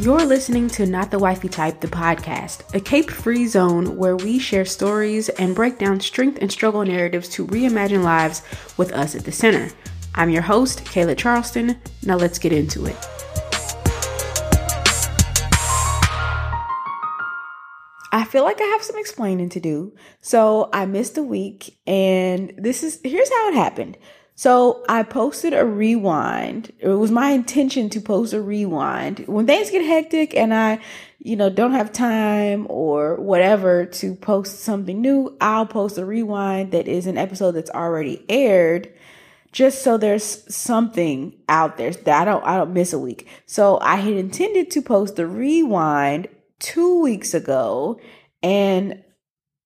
You're listening to Not the Wifey Type, the podcast, a cape free zone where we share stories and break down strength and struggle narratives to reimagine lives with us at the center. I'm your host, Kayla Charleston. Now let's get into it. I feel like I have some explaining to do. So I missed a week, and this is here's how it happened. So I posted a rewind. It was my intention to post a rewind. When things get hectic and I, you know, don't have time or whatever to post something new, I'll post a rewind that is an episode that's already aired just so there's something out there that I don't I don't miss a week. So I had intended to post the rewind 2 weeks ago and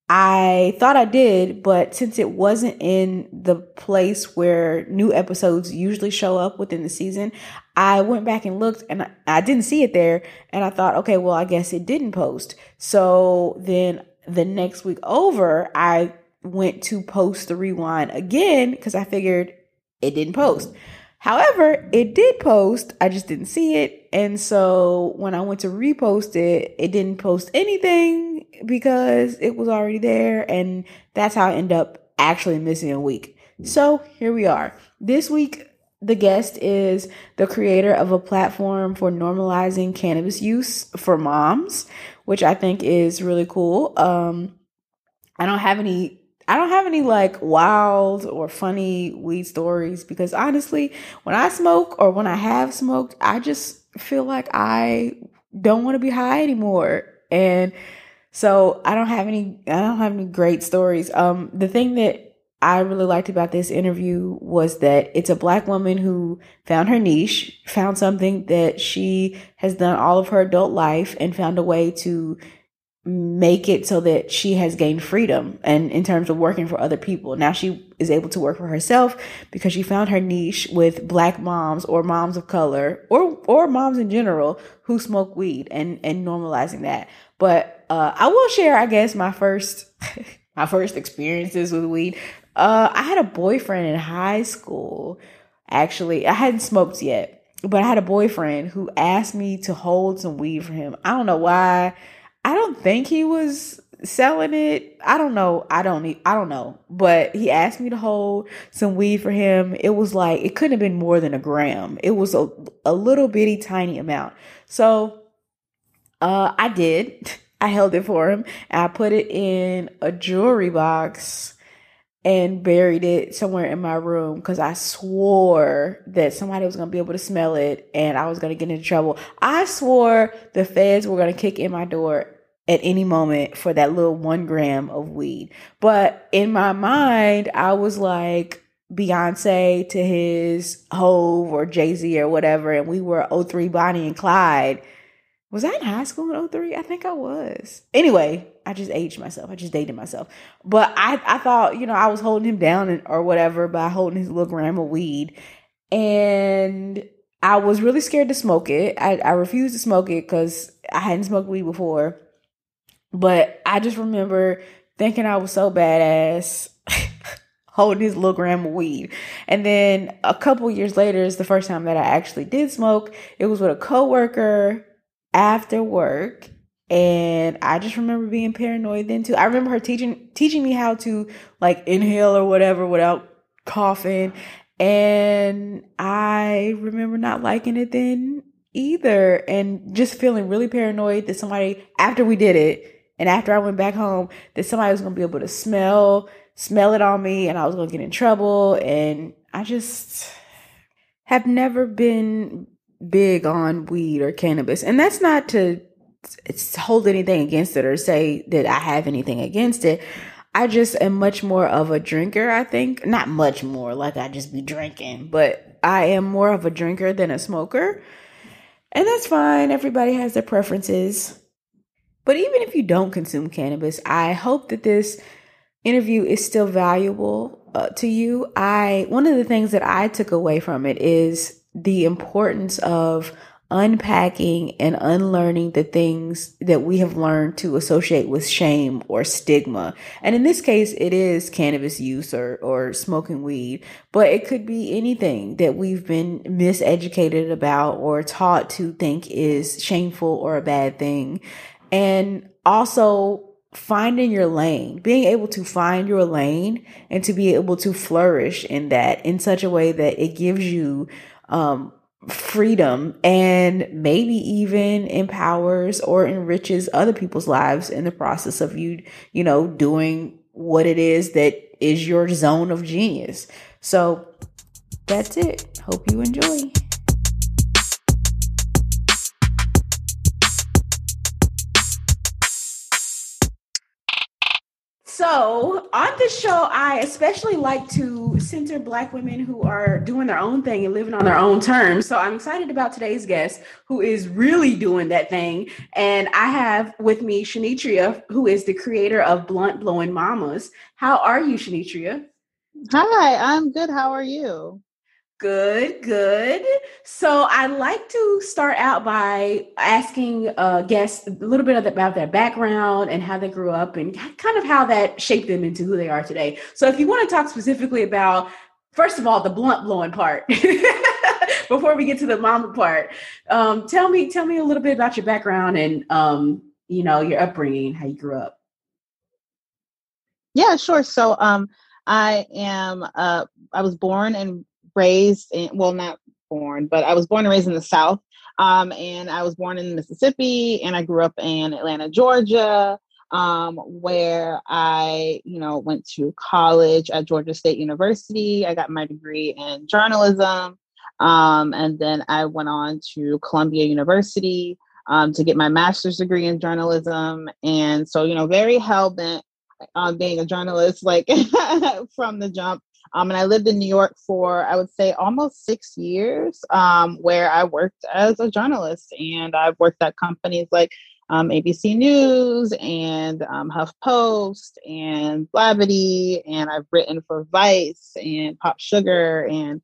I thought I did, but since it wasn't in the place where new episodes usually show up within the season, I went back and looked and I, didn't see it there. And I thought, okay, well, I guess it didn't post. So then the next week over, I went to post the rewind again because I figured it didn't post. However, it did post, I just didn't see it. And so when I went to repost it, it didn't post anything because it was already there. And that's how I end up actually missing a week. So here we are. This week, the guest is the creator of a platform for normalizing cannabis use for moms, which I think is really cool. Um, I don't have any I don't have any like wild or funny weed stories because honestly, when I smoke or when I have smoked, I just feel like I don't want to be high anymore. And so I don't have any I don't have any great stories. Um the thing that I really liked about this interview was that it's a black woman who found her niche, found something that she has done all of her adult life and found a way to make it so that she has gained freedom and in terms of working for other people. Now she is able to work for herself because she found her niche with black moms or moms of color or or moms in general who smoke weed and and normalizing that. But uh I will share I guess my first my first experiences with weed. Uh I had a boyfriend in high school. Actually, I hadn't smoked yet, but I had a boyfriend who asked me to hold some weed for him. I don't know why I don't think he was selling it. I don't know. I don't need, I don't know. But he asked me to hold some weed for him. It was like it couldn't have been more than a gram. It was a a little bitty tiny amount. So uh I did. I held it for him. I put it in a jewelry box and buried it somewhere in my room because I swore that somebody was to be able to smell it and I was to get into trouble. I swore the feds were to kick in my door at any moment for that little one gram of weed. But in my mind, I was like Beyonce to his Hove or Jay Z or whatever, and we were 03 Bonnie and Clyde. Was I in high school in 03? I think I was. Anyway, I just aged myself. I just dated myself. But I, I thought, you know, I was holding him down and, or whatever by holding his little gram of weed. And I was really scared to smoke it. I, I refused to smoke it because I hadn't smoked weed before. But I just remember thinking I was so badass holding his little gram of weed. And then a couple years later is the first time that I actually did smoke. It was with a coworker after work. And I just remember being paranoid then too. I remember her teaching teaching me how to like inhale or whatever without coughing. And I remember not liking it then either and just feeling really paranoid that somebody after we did it and after I went back home, that somebody was gonna be able to smell smell it on me, and I was gonna get in trouble. And I just have never been big on weed or cannabis, and that's not to hold anything against it or say that I have anything against it. I just am much more of a drinker, I think. Not much more, like I just be drinking, but I am more of a drinker than a smoker. And that's fine. Everybody has their preferences. But even if you don't consume cannabis, I hope that this interview is still valuable uh, to you. I one of the things that I took away from it is the importance of unpacking and unlearning the things that we have learned to associate with shame or stigma. And in this case, it is cannabis use or, or smoking weed, but it could be anything that we've been miseducated about or taught to think is shameful or a bad thing. And also finding your lane, being able to find your lane and to be able to flourish in that in such a way that it gives you um, freedom and maybe even empowers or enriches other people's lives in the process of you, you know, doing what it is that is your zone of genius. So that's it. Hope you enjoy. So, on this show, I especially like to center Black women who are doing their own thing and living on their own terms. So, I'm excited about today's guest who is really doing that thing. And I have with me Shanitria, who is the creator of Blunt Blowing Mamas. How are you, Shanitria? Hi, I'm good. How are you? Good, good. So I'd like to start out by asking uh, guests a little bit about their background and how they grew up and kind of how that shaped them into who they are today. So if you want to talk specifically about, first of all, the blunt blowing part, before we get to the mama part, um, tell me tell me a little bit about your background and um, you know your upbringing, how you grew up. Yeah, sure. So um, I am uh, I was born and raised in, well, not born, but I was born and raised in the South. Um, and I was born in Mississippi and I grew up in Atlanta, Georgia, um, where I, you know, went to college at Georgia State University. I got my degree in journalism. Um, and then I went on to Columbia University um, to get my master's degree in journalism. And so, you know, very hell bent on being a journalist, like from the jump. Um, and I lived in New York for, I would say, almost six years, um, where I worked as a journalist. And I've worked at companies like um, ABC News and um, HuffPost and Blavity, and I've written for Vice and Pop Sugar and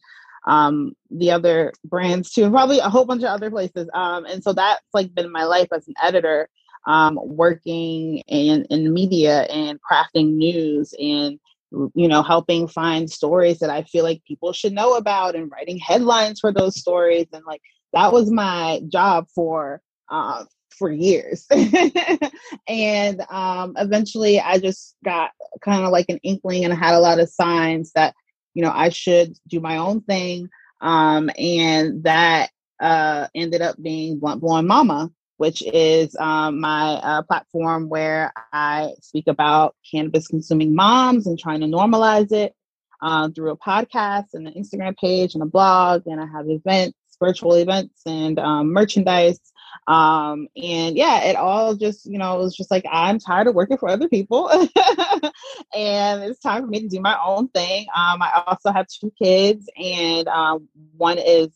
um, the other brands too, and probably a whole bunch of other places. Um, and so that's like been my life as an editor, um, working in in media and crafting news and you know, helping find stories that I feel like people should know about and writing headlines for those stories. And like that was my job for uh, for years. and um, eventually I just got kind of like an inkling and I had a lot of signs that, you know, I should do my own thing. Um, and that uh, ended up being Blunt Blowing Mama, which is um, my uh, platform where I speak about cannabis consuming moms and trying to normalize it uh, through a podcast and an Instagram page and a blog. And I have events, virtual events, and um, merchandise. Um, and yeah, it all just, you know, it was just like, I'm tired of working for other people. and it's time for me to do my own thing. Um, I also have two kids, and um, one is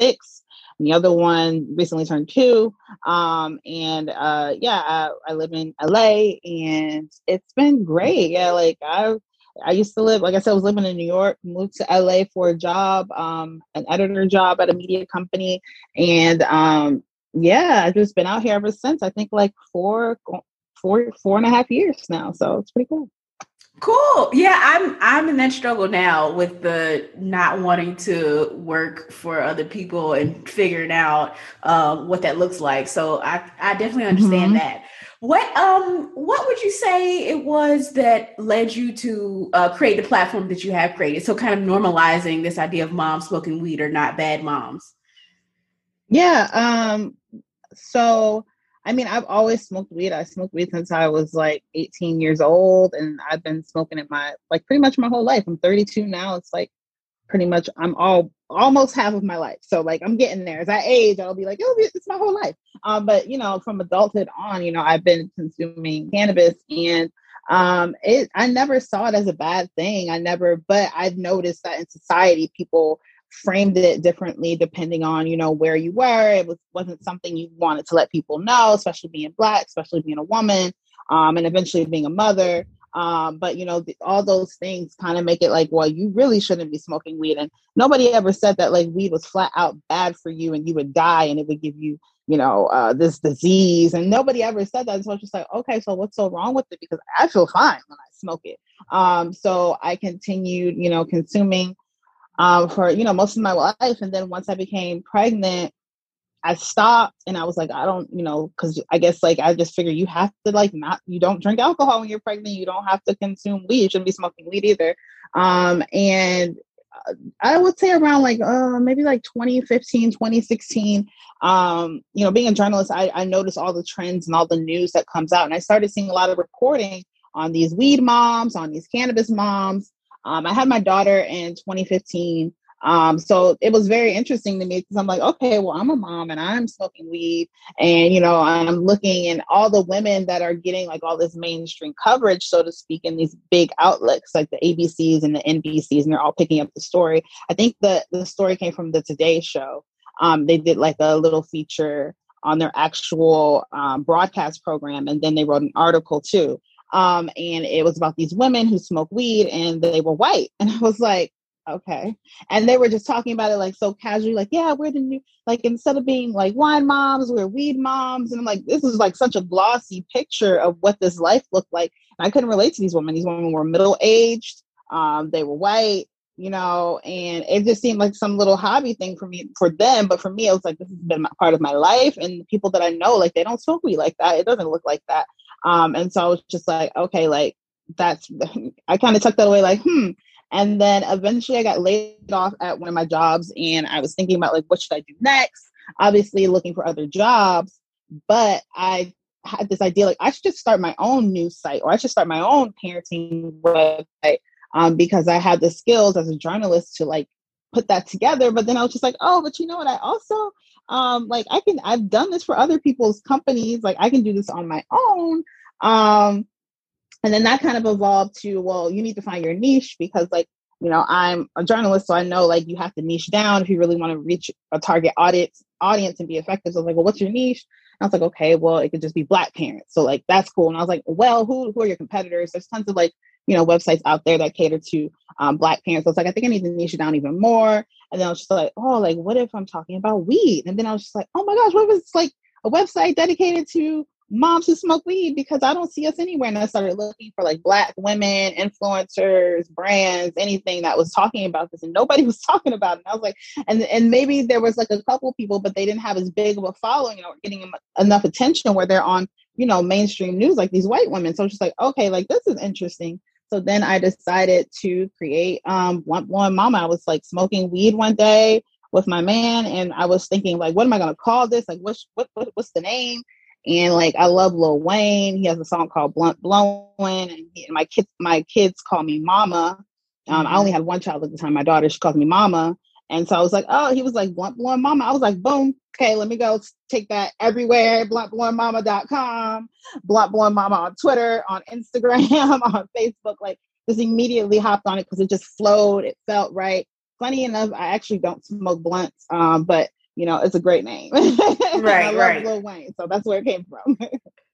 six the other one recently turned two. Um, and uh, yeah, I, I live in LA, and it's been great. Yeah, like I I used to live, like I said, I was living in New York, moved to LA for a job, um, an editor job at a media company. And um, yeah, I've just been out here ever since. I think like four, four, four and a half years now. So it's pretty cool. Cool. Yeah, I'm I'm in that struggle now with the not wanting to work for other people and figuring out uh, what that looks like. So I I definitely understand mm-hmm. that. What um what would you say it was that led you to uh, create the platform that you have created? So kind of normalizing this idea of moms smoking weed are not bad moms. Yeah. Um. So I mean, I've always smoked weed. I smoked weed since I was like 18 years old, and I've been smoking it my like pretty much my whole life. I'm 32 now. It's like pretty much I'm all almost half of my life. So like I'm getting there. As I age, I'll be like, oh, it's my whole life. Um, but you know, from adulthood on, you know, I've been consuming cannabis, and um, it I never saw it as a bad thing. I never, but I've noticed that in society, people framed it differently depending on you know where you were it was wasn't something you wanted to let people know especially being black especially being a woman um, and eventually being a mother Um, but you know, the, all those things kind of make it like, well, you really shouldn't be smoking weed. And nobody ever said that like weed was flat out bad for you and you would die and it would give you, you know, uh, this disease. And nobody ever said that. So it's just like, okay, so what's so wrong with it? Because I feel fine when I smoke it. Um, so I continued, you know, consuming um, for you know most of my life, and then once I became pregnant, I stopped and I was like, I don't, you know, because I guess like I just figured you have to like not, you don't drink alcohol when you're pregnant. You don't have to consume weed. You shouldn't be smoking weed either. Um, and uh, I would say around like uh, maybe like 2015, 2016. Um, you know, being a journalist, I, I noticed all the trends and all the news that comes out, and I started seeing a lot of reporting on these weed moms, on these cannabis moms. Um, I had my daughter in 2015. Um, so it was very interesting to me because I'm like, okay, well, I'm a mom and I'm smoking weed, and you know, I'm looking and all the women that are getting like all this mainstream coverage, so to speak, in these big outlets like the ABCs and the NBCs, and they're all picking up the story. I think the the story came from the Today Show. Um, they did like a little feature on their actual um, broadcast program, and then they wrote an article too. Um, and it was about these women who smoke weed and they were white. And I was like, okay. And they were just talking about it like so casually, like, yeah, we're the new, like, instead of being like wine moms, we're weed moms. And I'm like, this is like such a glossy picture of what this life looked like. And I couldn't relate to these women. These women were middle aged, um, they were white, you know, and it just seemed like some little hobby thing for me, for them. But for me, it was like, this has been part of my life. And the people that I know, like, they don't smoke weed like that. It doesn't look like that. Um, and so I was just like, okay, like, that's, I kind of took that away, like, hmm, and then eventually I got laid off at one of my jobs and I was thinking about like, what should I do next? Obviously looking for other jobs, but I had this idea like I should just start my own news site or I should start my own parenting website um, because I had the skills as a journalist to like put that together. But then I was just like, oh, but you know what? I also um, like I can I've done this for other people's companies. Like I can do this on my own. Um, and then that kind of evolved to well you need to find your niche because like you know i'm a journalist so i know like you have to niche down if you really want to reach a target audience audience and be effective. So i was like well what's your niche? And i was like okay well it could just be black parents. So like that's cool. And i was like well who, who are your competitors? There's tons of like you know websites out there that cater to um, black parents. So i was like i think i need to niche down even more. And then i was just like oh like what if i'm talking about weed? And then i was just like oh my gosh what if it's like a website dedicated to moms who smoke weed because I don't see us anywhere. And I started looking for like black women, influencers, brands, anything that was talking about this, and nobody was talking about it. And I was like, and and maybe there was like a couple people, but they didn't have as big of a following or getting enough attention where they're on, you know, mainstream news like these white women. So it's just like, okay, like this is interesting. So then I decided to create um one one mama. I was like smoking weed one day with my man and I was thinking like, what am I gonna call this? Like what's what, what what's the name? And like I love Lil Wayne. He has a song called Blunt Blowing, and, he, and my kids my kids call me Mama. Um, I only had one child at the time. My daughter she calls me Mama, and so I was like, oh, he was like Blunt Blowing Mama. I was like, boom, okay, let me go take that everywhere. Bluntblowingmama.com, Blunt Blowing Mama on Twitter, on Instagram, on Facebook. Like just immediately hopped on it because it just flowed. It felt right. Funny enough, I actually don't smoke blunts, um, but you know, it's a great name. Right, I love right. Lil Wayne, so that's where it came from.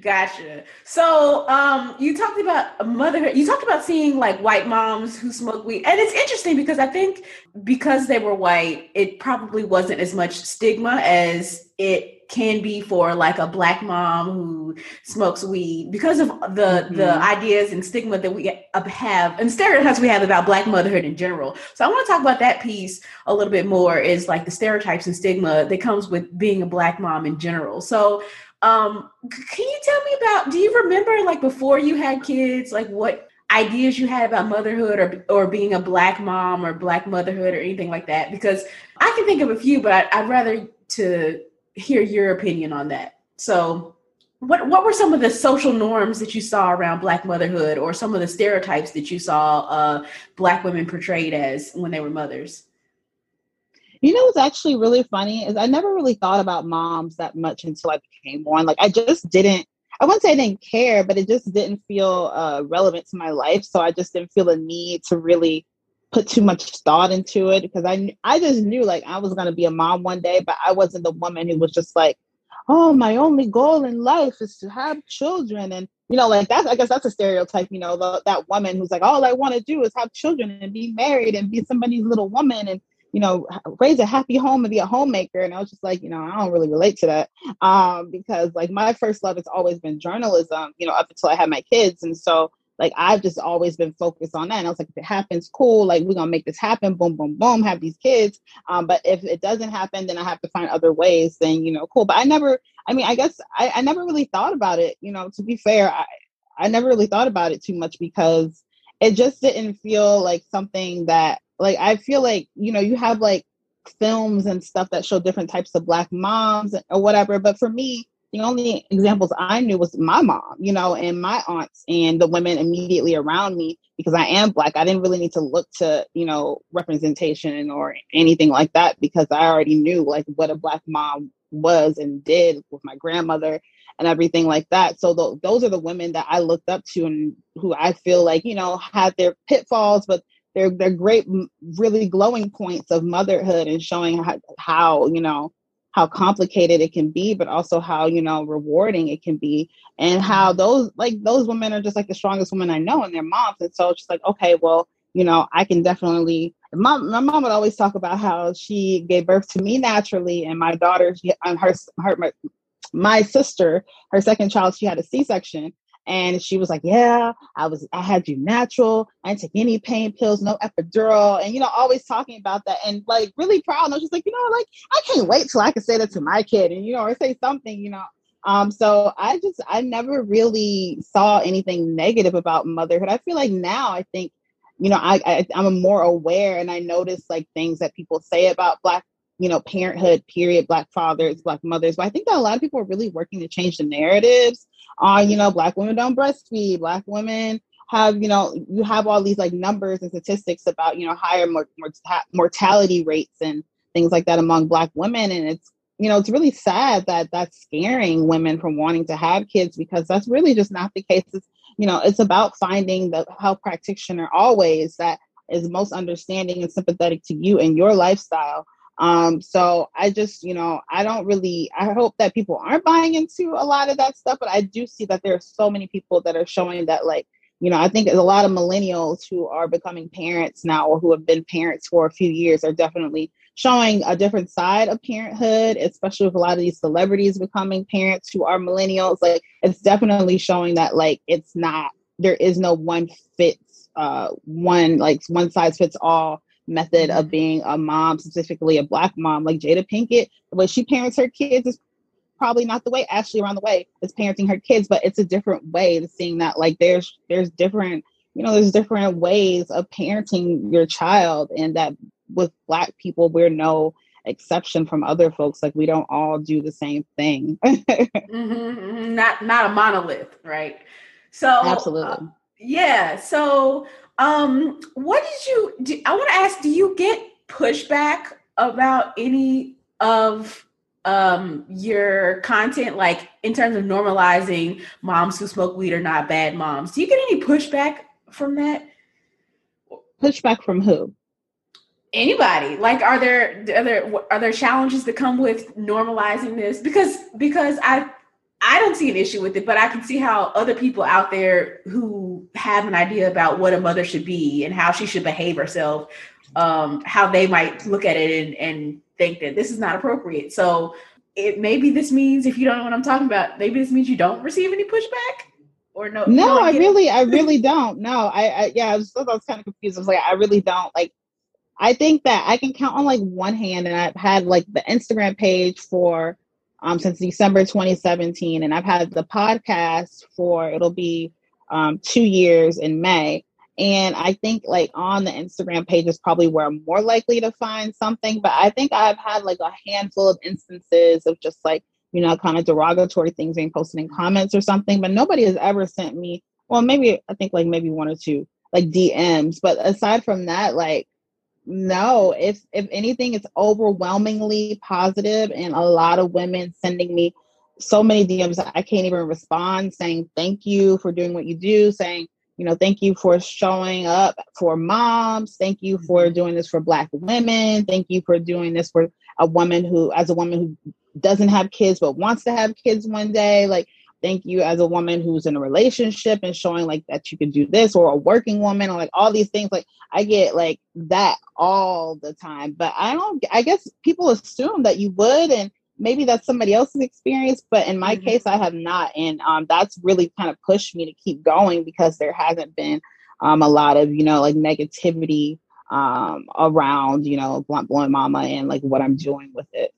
gotcha. So, um, you talked about motherhood. You talked about seeing like white moms who smoke weed, and it's interesting because I think because they were white, it probably wasn't as much stigma as it can be for like a black mom who smokes weed because of the mm-hmm. the ideas and stigma that we have and stereotypes we have about black motherhood in general. So I want to talk about that piece a little bit more is like the stereotypes and stigma that comes with being a black mom in general. So um can you tell me about do you remember like before you had kids like what ideas you had about motherhood or or being a black mom or black motherhood or anything like that because I can think of a few but I'd rather to hear your opinion on that. So, what what were some of the social norms that you saw around Black motherhood, or some of the stereotypes that you saw uh, Black women portrayed as when they were mothers? You know what's actually really funny is I never really thought about moms that much until I became one. Like I just didn't. I wouldn't say I didn't care, but it just didn't feel uh, relevant to my life. So I just didn't feel a need to really put too much thought into it because I I just knew like I was gonna be a mom one day, but I wasn't the woman who was just like, oh, my only goal in life is to have children. And, you know, like that's, I guess that's a stereotype, you know, the, that woman who's like, all I want to do is have children and be married and be somebody's little woman and, you know, raise a happy home and be a homemaker. And I was just like, you know, I don't really relate to that um, because like my first love has always been journalism, you know, up until I had my kids. And so like I've just always been focused on that. And I was like, if it happens, cool. Like we're gonna make this happen. Boom, boom, boom. Have these kids. Um, but if it doesn't happen, then I have to find other ways. Then you know, cool. But I never. I mean, I guess I, I never really thought about it. You know, to be fair, I I never really thought about it too much because it just didn't feel like something that like I feel like you know you have like films and stuff that show different types of black moms or whatever. But for me, the only examples I knew was my mom, you know, and my aunts and the women immediately around me because I am black. I didn't really need to look to, you know, representation or anything like that because I already knew like what a black mom was and did with my grandmother and everything like that. So th- those are the women that I looked up to and who I feel like, you know, had their pitfalls, but they're they're great, really glowing points of motherhood and showing how, how you know how complicated it can be, but also how, you know, rewarding it can be. And how mm-hmm. those like those women are just like the strongest women I know and their moms. And so it's just like, okay, well, you know, I can definitely my, my mom would always talk about how she gave birth to me naturally and my daughter she, her, her my, my sister her second child she had a c-section and she was like, Yeah, I was, I had you natural. I didn't take any pain pills, no epidural. And, you know, always talking about that and like really proud. And I was just like, you know, like, I can't wait till I can say that to my kid and, you know, or say something, you know. Um, so I just, I never really saw anything negative about motherhood. I feel like now I think, you know, I, I I'm more aware and I notice like things that people say about Black you know, parenthood, period, black fathers, black mothers. But I think that a lot of people are really working to change the narratives on, you know, black women don't breastfeed, black women have, you know, you have all these like numbers and statistics about, you know, higher mor- mortality rates and things like that among black women. And it's, you know, it's really sad that that's scaring women from wanting to have kids because that's really just not the case. It's, you know, it's about finding the health practitioner always that is most understanding and sympathetic to you and your lifestyle um, so I just, you know, I don't really, I hope that people aren't buying into a lot of that stuff, but I do see that there are so many people that are showing that, like, you know, I think a lot of millennials who are becoming parents now or who have been parents for a few years are definitely showing a different side of parenthood, especially with a lot of these celebrities becoming parents who are millennials. Like, it's definitely showing that, like, it's not, there is no one fits, uh, one, like, one size fits all method of mm-hmm. being a mom, specifically a black mom, like Jada Pinkett, the way she parents her kids is probably not the way Ashley around the way is parenting her kids, but it's a different way to seeing that like there's there's different, you know, there's different ways of parenting your child and that with black people we're no exception from other folks. Like we don't all do the same thing. mm-hmm, mm-hmm. Not not a monolith, right? So absolutely. Uh, yeah. So um, what did you? Do, I want to ask: Do you get pushback about any of um your content, like in terms of normalizing moms who smoke weed are not bad moms? Do you get any pushback from that? Pushback from who? anybody like are there are there are there challenges that come with normalizing this because because i I don't see an issue with it, but I can see how other people out there who have an idea about what a mother should be and how she should behave herself, um, how they might look at it and, and think that this is not appropriate. So it maybe this means if you don't know what I'm talking about, maybe this means you don't receive any pushback or no. No, I really. I really don't. No, I, I yeah, I was, I was kind of confused. I was like, I really don't like. I think that I can count on like one hand, and I've had like the Instagram page for um, since December 2017, and I've had the podcast for it'll be um, two years in May. And I think like on the Instagram page is probably where I'm more likely to find something. But I think I've had like a handful of instances of just like, you know, kind of derogatory things being posted in comments or something. But nobody has ever sent me, well, maybe I think like maybe one or two like DMs. But aside from that, like no if if anything it's overwhelmingly positive and a lot of women sending me so many dms i can't even respond saying thank you for doing what you do saying you know thank you for showing up for moms thank you for mm-hmm. doing this for black women thank you for doing this for a woman who as a woman who doesn't have kids but wants to have kids one day like thank you as a woman who's in a relationship and showing like that you can do this or a working woman or like all these things like i get like that all the time. But i don't i guess people assume that you would and maybe that's somebody else's experience but in my mm-hmm. case i have not. And um, that's really kind of pushed me to keep going because there hasn't been um, a lot of you know like negativity um, around you know blunt blowing mama and like what i'm doing with it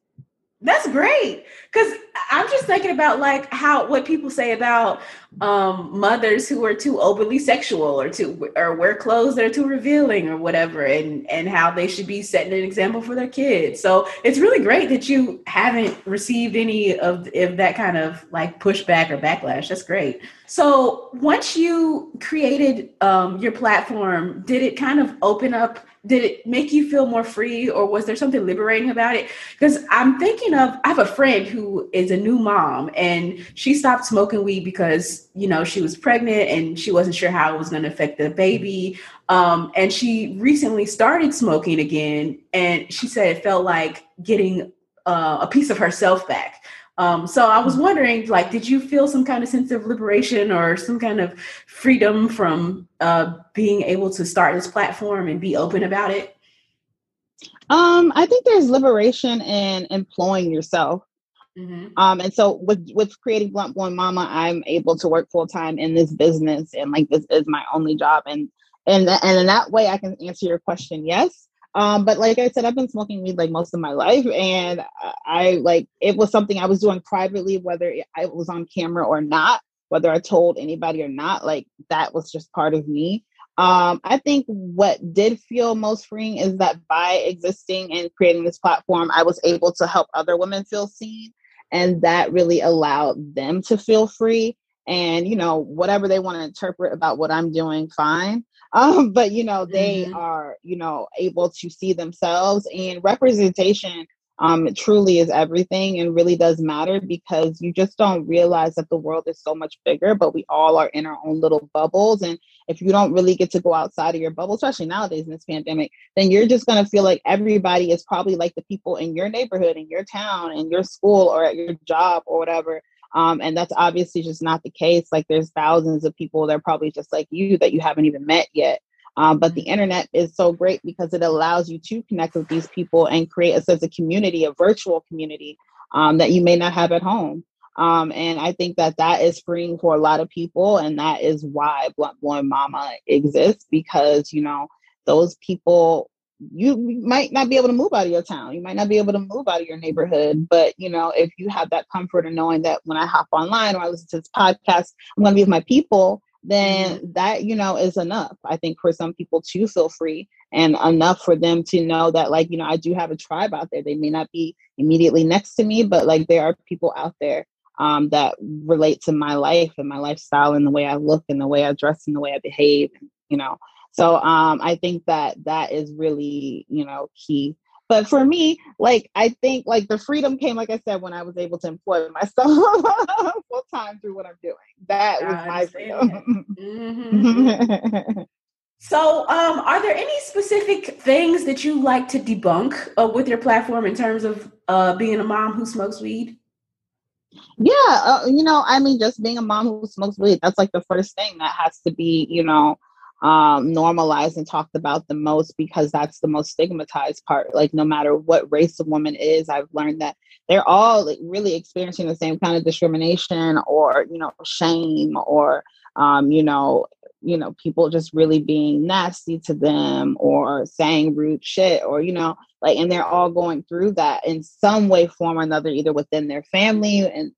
that's great. Cause I'm just thinking about like how what people say about um, mothers who are too openly sexual or too or wear clothes that are too revealing or whatever, and and how they should be setting an example for their kids. So it's really great that you haven't received any of, if that kind of like pushback or backlash. That's great. So once you created um, your platform, did it kind of open up did it make you feel more free or was there something liberating about it? Because i'm thinking of i have a friend who is a new mom and she stopped smoking weed because you know she was pregnant and she wasn't sure how it was going to affect the baby. Um, and she recently started smoking again and she said it felt like getting uh, a piece of herself back um, so I was wondering, like, did you feel some kind of sense of liberation or some kind of freedom from uh, being able to start this platform and be open about it? Um, I think there's liberation in employing yourself. Mm-hmm. Um, and so with with creating Blunt Blowing Mama, I'm able to work full time in this business, and like this is my only job, and and and in that way, I can answer your question. Yes, um, but like I said, I've been smoking weed like most of my life, and I like it was something I was doing privately, whether I was on camera or not, whether I told anybody or not. Like that was just part of me. Um, I think what did feel most freeing is that by existing and creating this platform, I was able to help other women feel seen, and that really allowed them to feel free. And you know, whatever they want to interpret about what I'm doing, fine um, but you know they mm-hmm. are you know able to see themselves and representation um, truly is everything and really does matter because you just don't realize that the world is so much bigger, but we all are in our own little bubbles. And if you don't really get to go outside of your bubble, especially nowadays in this pandemic, then you're just going to feel like everybody is probably like the people in your neighborhood, in your town, in your school, or at your job, or whatever. Um, and that's obviously just not the case. Like there's thousands of people that are probably just like you that you haven't even met yet. Um, but the internet is so great because it allows you to connect with these people and create a sense of community, a virtual community um, that you may not have at home. Um, and I think that that is freeing for a lot of people. And that is why Blunt Blowing Mama exists because, you know, those people you might not be able to move out of your town. You might not be able to move out of your neighborhood. But, you know, if you have that comfort of knowing that when I hop online or I listen to this podcast, I'm going to be with my people, then mm-hmm. that, you know, is enough. I think for some people to feel free and enough for them to know that, like, you know, I do have a tribe out there. They may not be immediately next to me, but like there are people out there um, that relate to my life and my lifestyle and the way I look and the way I dress and the way I behave, and, you know. So um, I think that that is really, you know, key. But for me, like I think like the freedom came, like I said, when I was able to employ myself full time through what I'm doing. That was my freedom. Mm-hmm. so, um, are there any specific things that you like to debunk uh, with your platform in terms of uh, being a mom who smokes weed? Yeah, uh, you know, I mean, just being a mom who smokes weed, that's like the first thing that has to be, you know, um, normalized and talked about the most because that's the most stigmatized part. Like, no matter what race a woman is, I've learned that they're all like, really experiencing the same kind of discrimination or, you know, shame or, um, you know, you know, people just really being nasty to them or saying rude shit or, you know, like, and they're all going through that in some way, form or another, either within their family and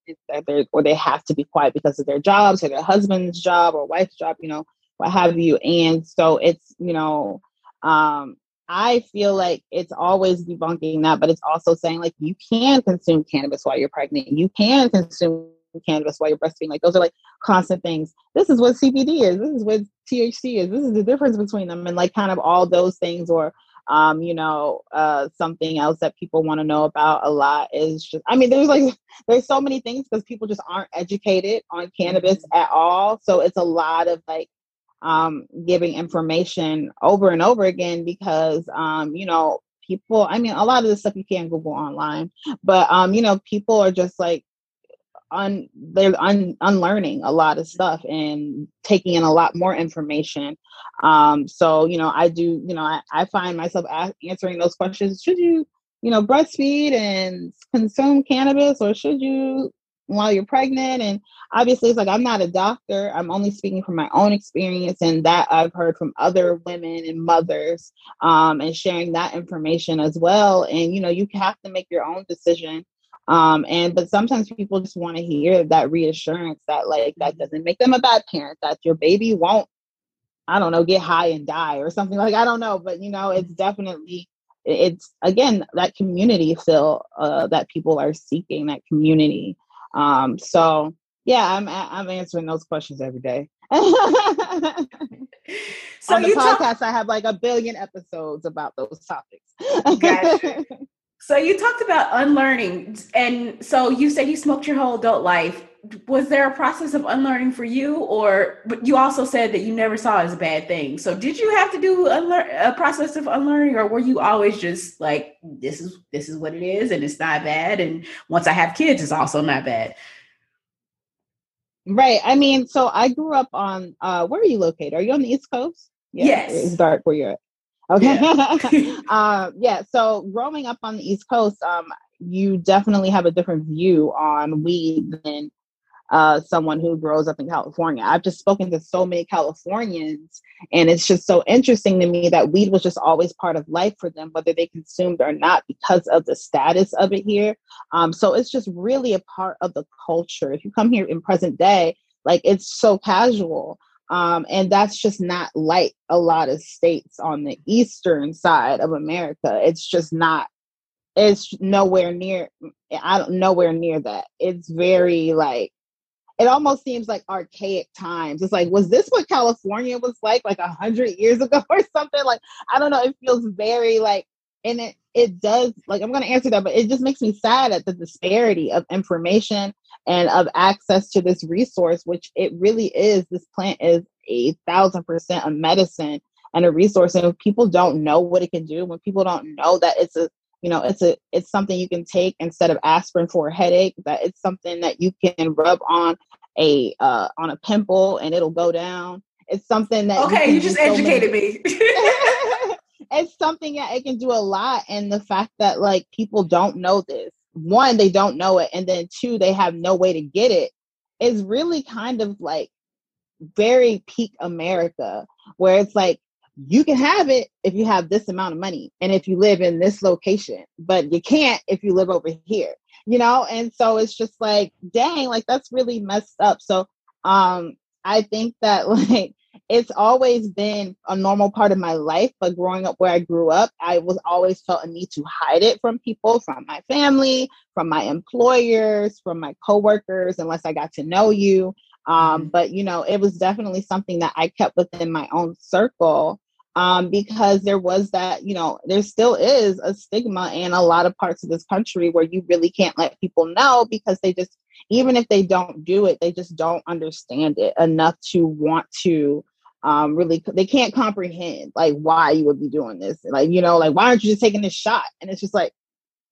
or they have to be quiet because of their jobs or their husband's job or wife's job, you know, what have you. And so it's, you know, um, I feel like it's always debunking that, but it's also saying like you can consume cannabis while you're pregnant. You can consume cannabis while you're breastfeeding. Like those are like constant things. This is what CBD is. This is what THC is. This is the difference between them, and like kind of all those things. Or, um, you know, uh, something else that people want to know about a lot is just. I mean, there's like there's so many things because people just aren't educated on cannabis at all. So it's a lot of like um, giving information over and over again because um, you know people i mean a lot of the stuff you can't google online but um you know people are just like un they're un, unlearning a lot of stuff and taking in a lot more information. Um so you know i do you know i, I find myself a- answering those questions should you you know breastfeed and consume cannabis or should you while you're pregnant and obviously it's like i'm not a doctor i'm only speaking from my own experience and that i've heard from other women and mothers um, and sharing that information as well and you know you have to make your own decision um, and but sometimes people just want to hear that reassurance that like that mm-hmm. doesn't make them a bad parent, that your baby won't, I don't know, get high and die or something like I don't know, but you know, it's definitely it's again that community feel uh, that people are seeking that community. Um, so yeah, I'm I'm answering those questions every day. so On the podcast, talk- I have like a billion episodes about those topics. gotcha. So you talked about unlearning, and so you said you smoked your whole adult life. Was there a process of unlearning for you, or but you also said that you never saw it as a bad thing? So did you have to do unlearn a process of unlearning, or were you always just like this is this is what it is, and it's not bad, and once I have kids, it's also not bad? Right. I mean, so I grew up on. uh Where are you located? Are you on the East Coast? Yeah, yes. It's dark where you're at. Okay. Yeah. uh, yeah. So growing up on the East Coast, um, you definitely have a different view on weed than uh, someone who grows up in California. I've just spoken to so many Californians, and it's just so interesting to me that weed was just always part of life for them, whether they consumed or not, because of the status of it here. Um, so it's just really a part of the culture. If you come here in present day, like it's so casual. Um, and that's just not like a lot of states on the eastern side of America. It's just not. It's nowhere near. I don't nowhere near that. It's very like. It almost seems like archaic times. It's like, was this what California was like, like a hundred years ago or something? Like, I don't know. It feels very like, and it it does. Like, I'm gonna answer that, but it just makes me sad at the disparity of information and of access to this resource, which it really is. This plant is a thousand percent a medicine and a resource. And if people don't know what it can do, when people don't know that it's a you know it's a it's something you can take instead of aspirin for a headache, that it's something that you can rub on a uh, on a pimple and it'll go down. It's something that okay, you, you just educated me. it's something that it can do a lot, and the fact that like people don't know this one, they don't know it, and then two, they have no way to get it, is really kind of like very peak America, where it's like you can have it if you have this amount of money and if you live in this location, but you can't if you live over here, you know? And so it's just like, dang, like that's really messed up. So um I think that like it's always been a normal part of my life, but growing up where I grew up, I was always felt a need to hide it from people, from my family, from my employers, from my coworkers, unless I got to know you. Um, mm-hmm. but you know, it was definitely something that I kept within my own circle um, because there was that, you know, there still is a stigma in a lot of parts of this country where you really can't let people know because they just, even if they don't do it, they just don't understand it enough to want to um, really, they can't comprehend like why you would be doing this. Like, you know, like, why aren't you just taking this shot? And it's just like,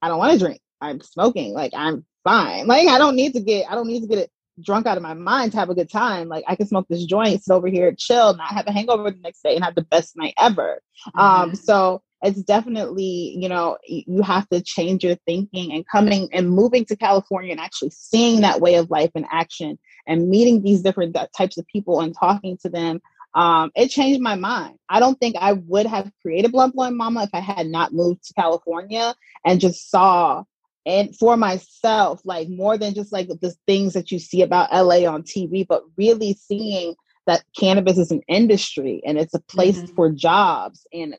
I don't want to drink. I'm smoking. Like, I'm fine. Like, I don't need to get, I don't need to get it drunk out of my mind to have a good time. Like I can smoke this joint, sit over here, chill, not have a hangover the next day, and have the best night ever. Um, mm-hmm. Um, so it's definitely, you know, you have to change your thinking and coming and moving to California and actually seeing that way of life in action and meeting these different types of people and talking to them. Um, it changed my mind. I don't think I would have created Blunt Blowing Mama if I had not moved to California and just saw and for myself, like more than just like the things that you see about LA on TV, but really seeing that cannabis is an industry and it's a place mm-hmm. for jobs and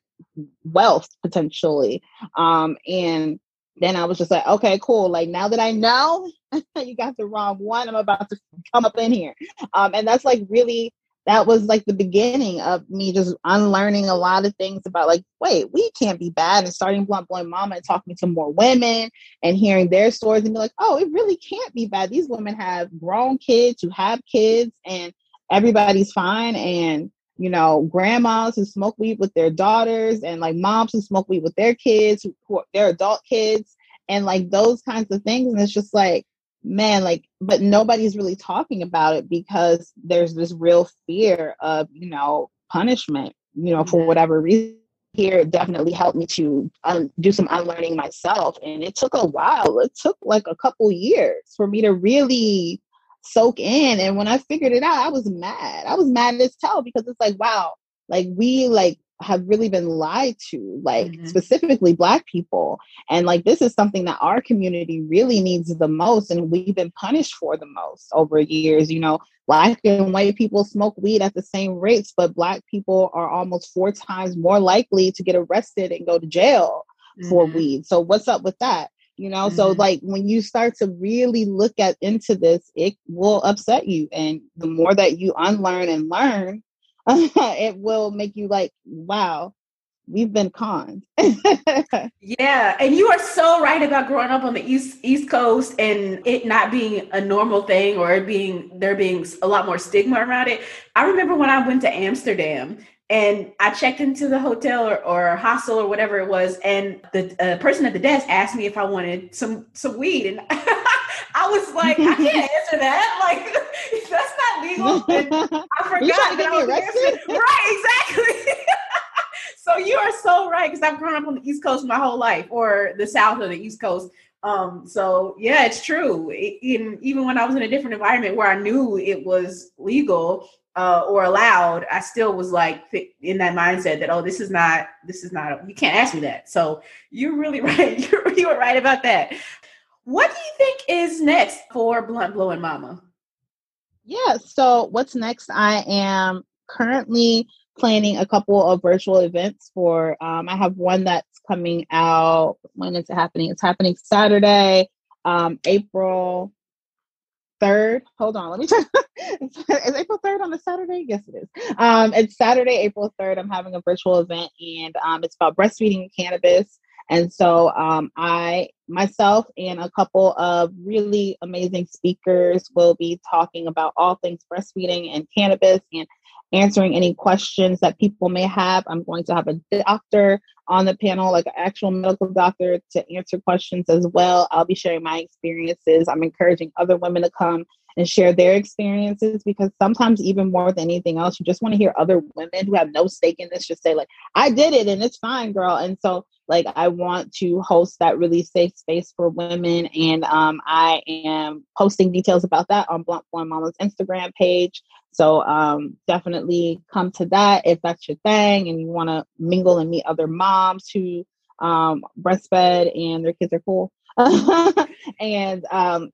wealth potentially. Um, and then I was just like, okay, cool. Like now that I know you got the wrong one, I'm about to come up in here. Um, and that's like really that was like the beginning of me just unlearning a lot of things about like, wait, we can't be bad and starting Blunt Blowing Mama and talking to more women and hearing their stories and be like, oh, it really can't be bad. These women have grown kids who have kids and everybody's fine. And you know, grandmas who smoke weed with their daughters and like moms who smoke weed with their kids, who, who their adult kids, and like those kinds of things. And it's just like, man, like, but nobody's really talking about it because there's this real fear of, you know, punishment, you know, for whatever reason. Here definitely helped me to um, do some unlearning myself. And it took a while. It took like a couple years for me to really soak in. And when I figured it out, I was mad. I was mad as hell because it's like, wow, like we like have really been lied to, like mm-hmm. specifically Black people. And like this is something that our community really needs the most, and we've been punished for the most over years. You know, Black and white people smoke weed at the same rates, but Black people are almost four times more likely to get arrested and go to jail mm-hmm. for weed. So, what's up with that? You know, mm-hmm. so like when you start to really look at into this, it will upset you. And the more that you unlearn and learn, it will make you like, wow, we've been conned. yeah, and you are so right about growing up on the east East Coast and it not being a normal thing or it being there being a lot more stigma around it. I remember when I went to Amsterdam and I checked into the hotel or, or hostel or whatever it was, and the uh, person at the desk asked me if I wanted some some weed, and I was like, I can't answer that. Like, that's not legal. And I forgot that I was arrested. Right, exactly. so you are so right because I've grown up on the East Coast my whole life, or the South or the East Coast. Um, so yeah, it's true. It, even even when I was in a different environment where I knew it was legal, uh, or allowed, I still was like in that mindset that oh, this is not this is not you can't ask me that. So you're really right. You're, you were right about that. What do you think is next for Blunt Blowing Mama? Yeah. So what's next? I am currently planning a couple of virtual events for. Um, I have one that's coming out. When is it happening? It's happening Saturday, um, April third. Hold on, let me check. is April third on a Saturday? Yes, it is. Um, it's Saturday, April third. I'm having a virtual event, and um, it's about breastfeeding cannabis. And so um, I myself and a couple of really amazing speakers will be talking about all things breastfeeding and cannabis and answering any questions that people may have. I'm going to have a doctor on the panel, like an actual medical doctor, to answer questions as well. I'll be sharing my experiences. I'm encouraging other women to come and share their experiences because sometimes, even more than anything else, you just want to hear other women who have no stake in this just say, like, I did it and it's fine, girl. And so, like, I want to host that really safe space for women. And um, I am posting details about that on Blunt Blowing Mama's Instagram page. So um, definitely come to that if that's your thing and you want to mingle and meet other moms who um, breastfed and their kids are cool. and um,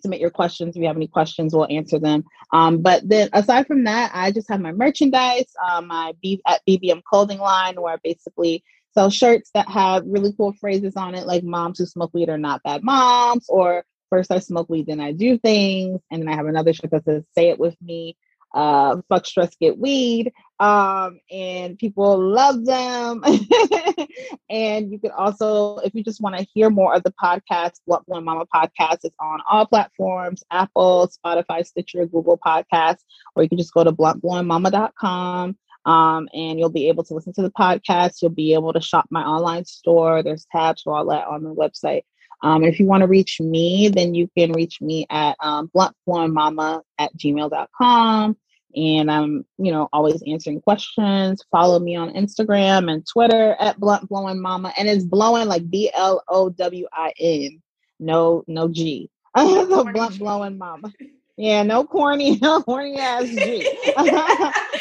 submit your questions. If you have any questions, we'll answer them. Um, but then aside from that, I just have my merchandise, um, my B- at BBM clothing line, where I basically sell shirts that have really cool phrases on it, like "Moms who smoke weed are not bad moms," or first I smoke weed, then I do things. And then I have another shirt that says say it with me. Uh, fuck stress, get weed. Um, and people love them. and you can also, if you just want to hear more of the podcast, Blunt Blowing Mama podcast is on all platforms, Apple, Spotify, Stitcher, Google Podcasts, or you can just go to bluntblowingmama.com. Um, and you'll be able to listen to the podcast. You'll be able to shop my online store. There's tabs for all that on the website. Um, if you want to reach me, then you can reach me at um, bluntblowingmama at gmail.com. And I'm, you know, always answering questions. Follow me on Instagram and Twitter at blunt blowing mama. And it's blowing like B L O W I N. No, no G. so blunt blowing mama. Yeah, no corny, no corny ass G.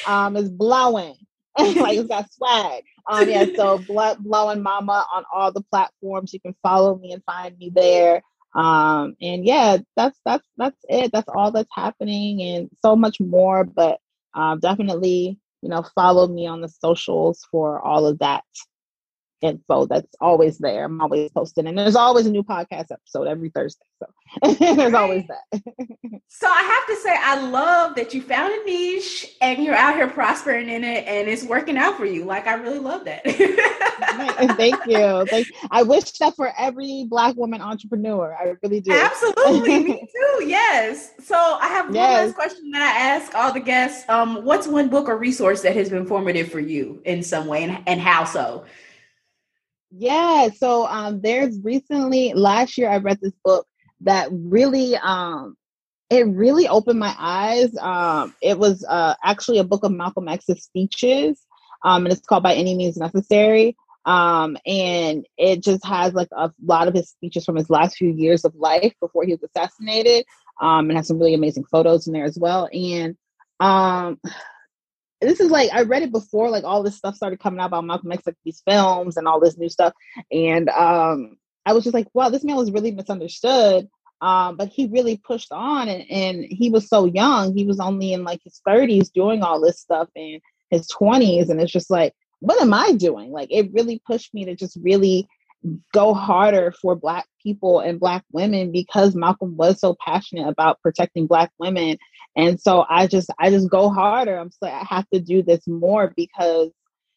um, it's blowing. Like it's got swag. Um, yeah, so Blunt Blowing Mama on all the platforms. You can follow me and find me there. Um, and yeah, that's that's that's it. That's all that's happening, and so much more. But um, definitely, you know, follow me on the socials for all of that info that's always there. I'm always posting, and there's always a new podcast episode every Thursday. So there's always that. so I have to say, I love that you found a niche and you're out here prospering in it, and it's working out for you. Like I really love that. Thank you. Thank, I wish that for every Black woman entrepreneur. I really do. Absolutely. Me too. Yes. So I have yes. one last question that I ask all the guests. Um, what's one book or resource that has been formative for you in some way and, and how so? Yeah. So um, there's recently, last year, I read this book that really um, it really opened my eyes. Um, it was uh, actually a book of Malcolm X's speeches, um, and it's called By Any Means Necessary. Um, and it just has like a lot of his speeches from his last few years of life before he was assassinated, um, and has some really amazing photos in there as well. And um, this is like I read it before, like all this stuff started coming out about Malcolm X, like these films and all this new stuff, and um, I was just like, wow, this man was really misunderstood um, but he really pushed on and, and he was so young. He was only in like his 30s doing all this stuff in his 20s. And it's just like, what am I doing? Like it really pushed me to just really go harder for black people and black women because Malcolm was so passionate about protecting black women. And so I just I just go harder. I'm like I have to do this more because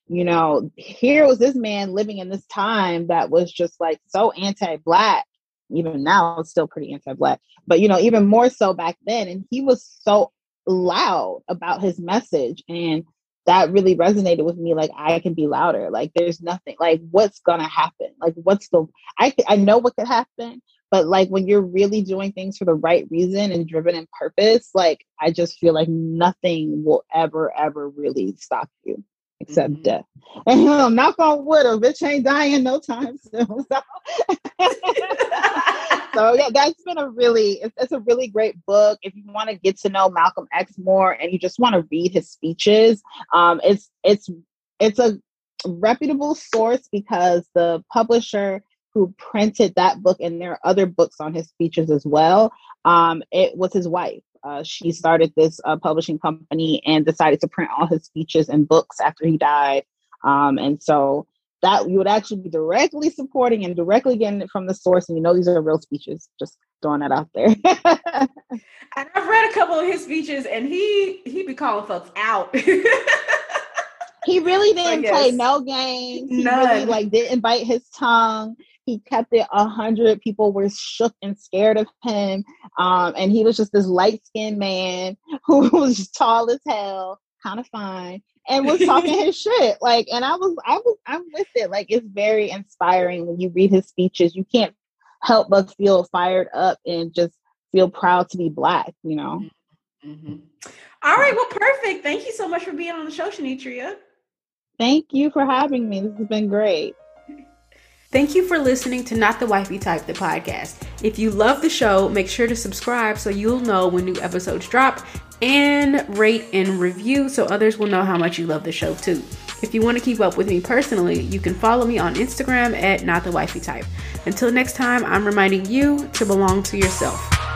you know, here was this man living in this time that was just like so anti-black. Even now it's still pretty anti-black. But you know even more so back then and he was so loud about his message and that really resonated with me like i can be louder. Like there's nothing like what's gonna happen? Like what's the i i know what could happen but like when you're really doing things for the right reason and driven in purpose like i just feel like nothing will ever ever really stop you except mm-hmm. death. And you know, knock on wood, a bitch ain't dying no time soon. So, so yeah, that's been a really it's, it's a really great book. If you want to get to know Malcolm X more and you just want to read his speeches, um, it's it's it's a reputable source because the publisher who printed that book and there are other books on his speeches as well. Um, it was his wife. Uh, she started this uh, publishing company and decided to print all his speeches and books after he died. Um, and so that you would actually be directly supporting and directly getting it from the source. And you know, these are real speeches. Just throwing that out there. and I've read a couple of his speeches, and he he be calling folks out. he really didn't play no games. He None. really like didn't bite his tongue. He kept it a hundred. People were shook and scared of him. Um, and he was just this light skinned man who was tall as hell, kind of fine, and was talking his shit. Like, and I was, I was, I'm with it. Like, it's very inspiring when you read his speeches. You can't help but feel fired up and just feel proud to be black. You know. Mm-hmm. All right. Well, perfect. Thank you so much for being on the show, Shanitria. Thank you for having me. This has been great. Thank you for listening to Not the Wifey Type, the podcast. If you love the show, make sure to subscribe so you'll know when new episodes drop and rate and review so others will know how much you love the show too. If you want to keep up with me personally, you can follow me on Instagram at Not the Wifey Type. Until next time, I'm reminding you to belong to yourself.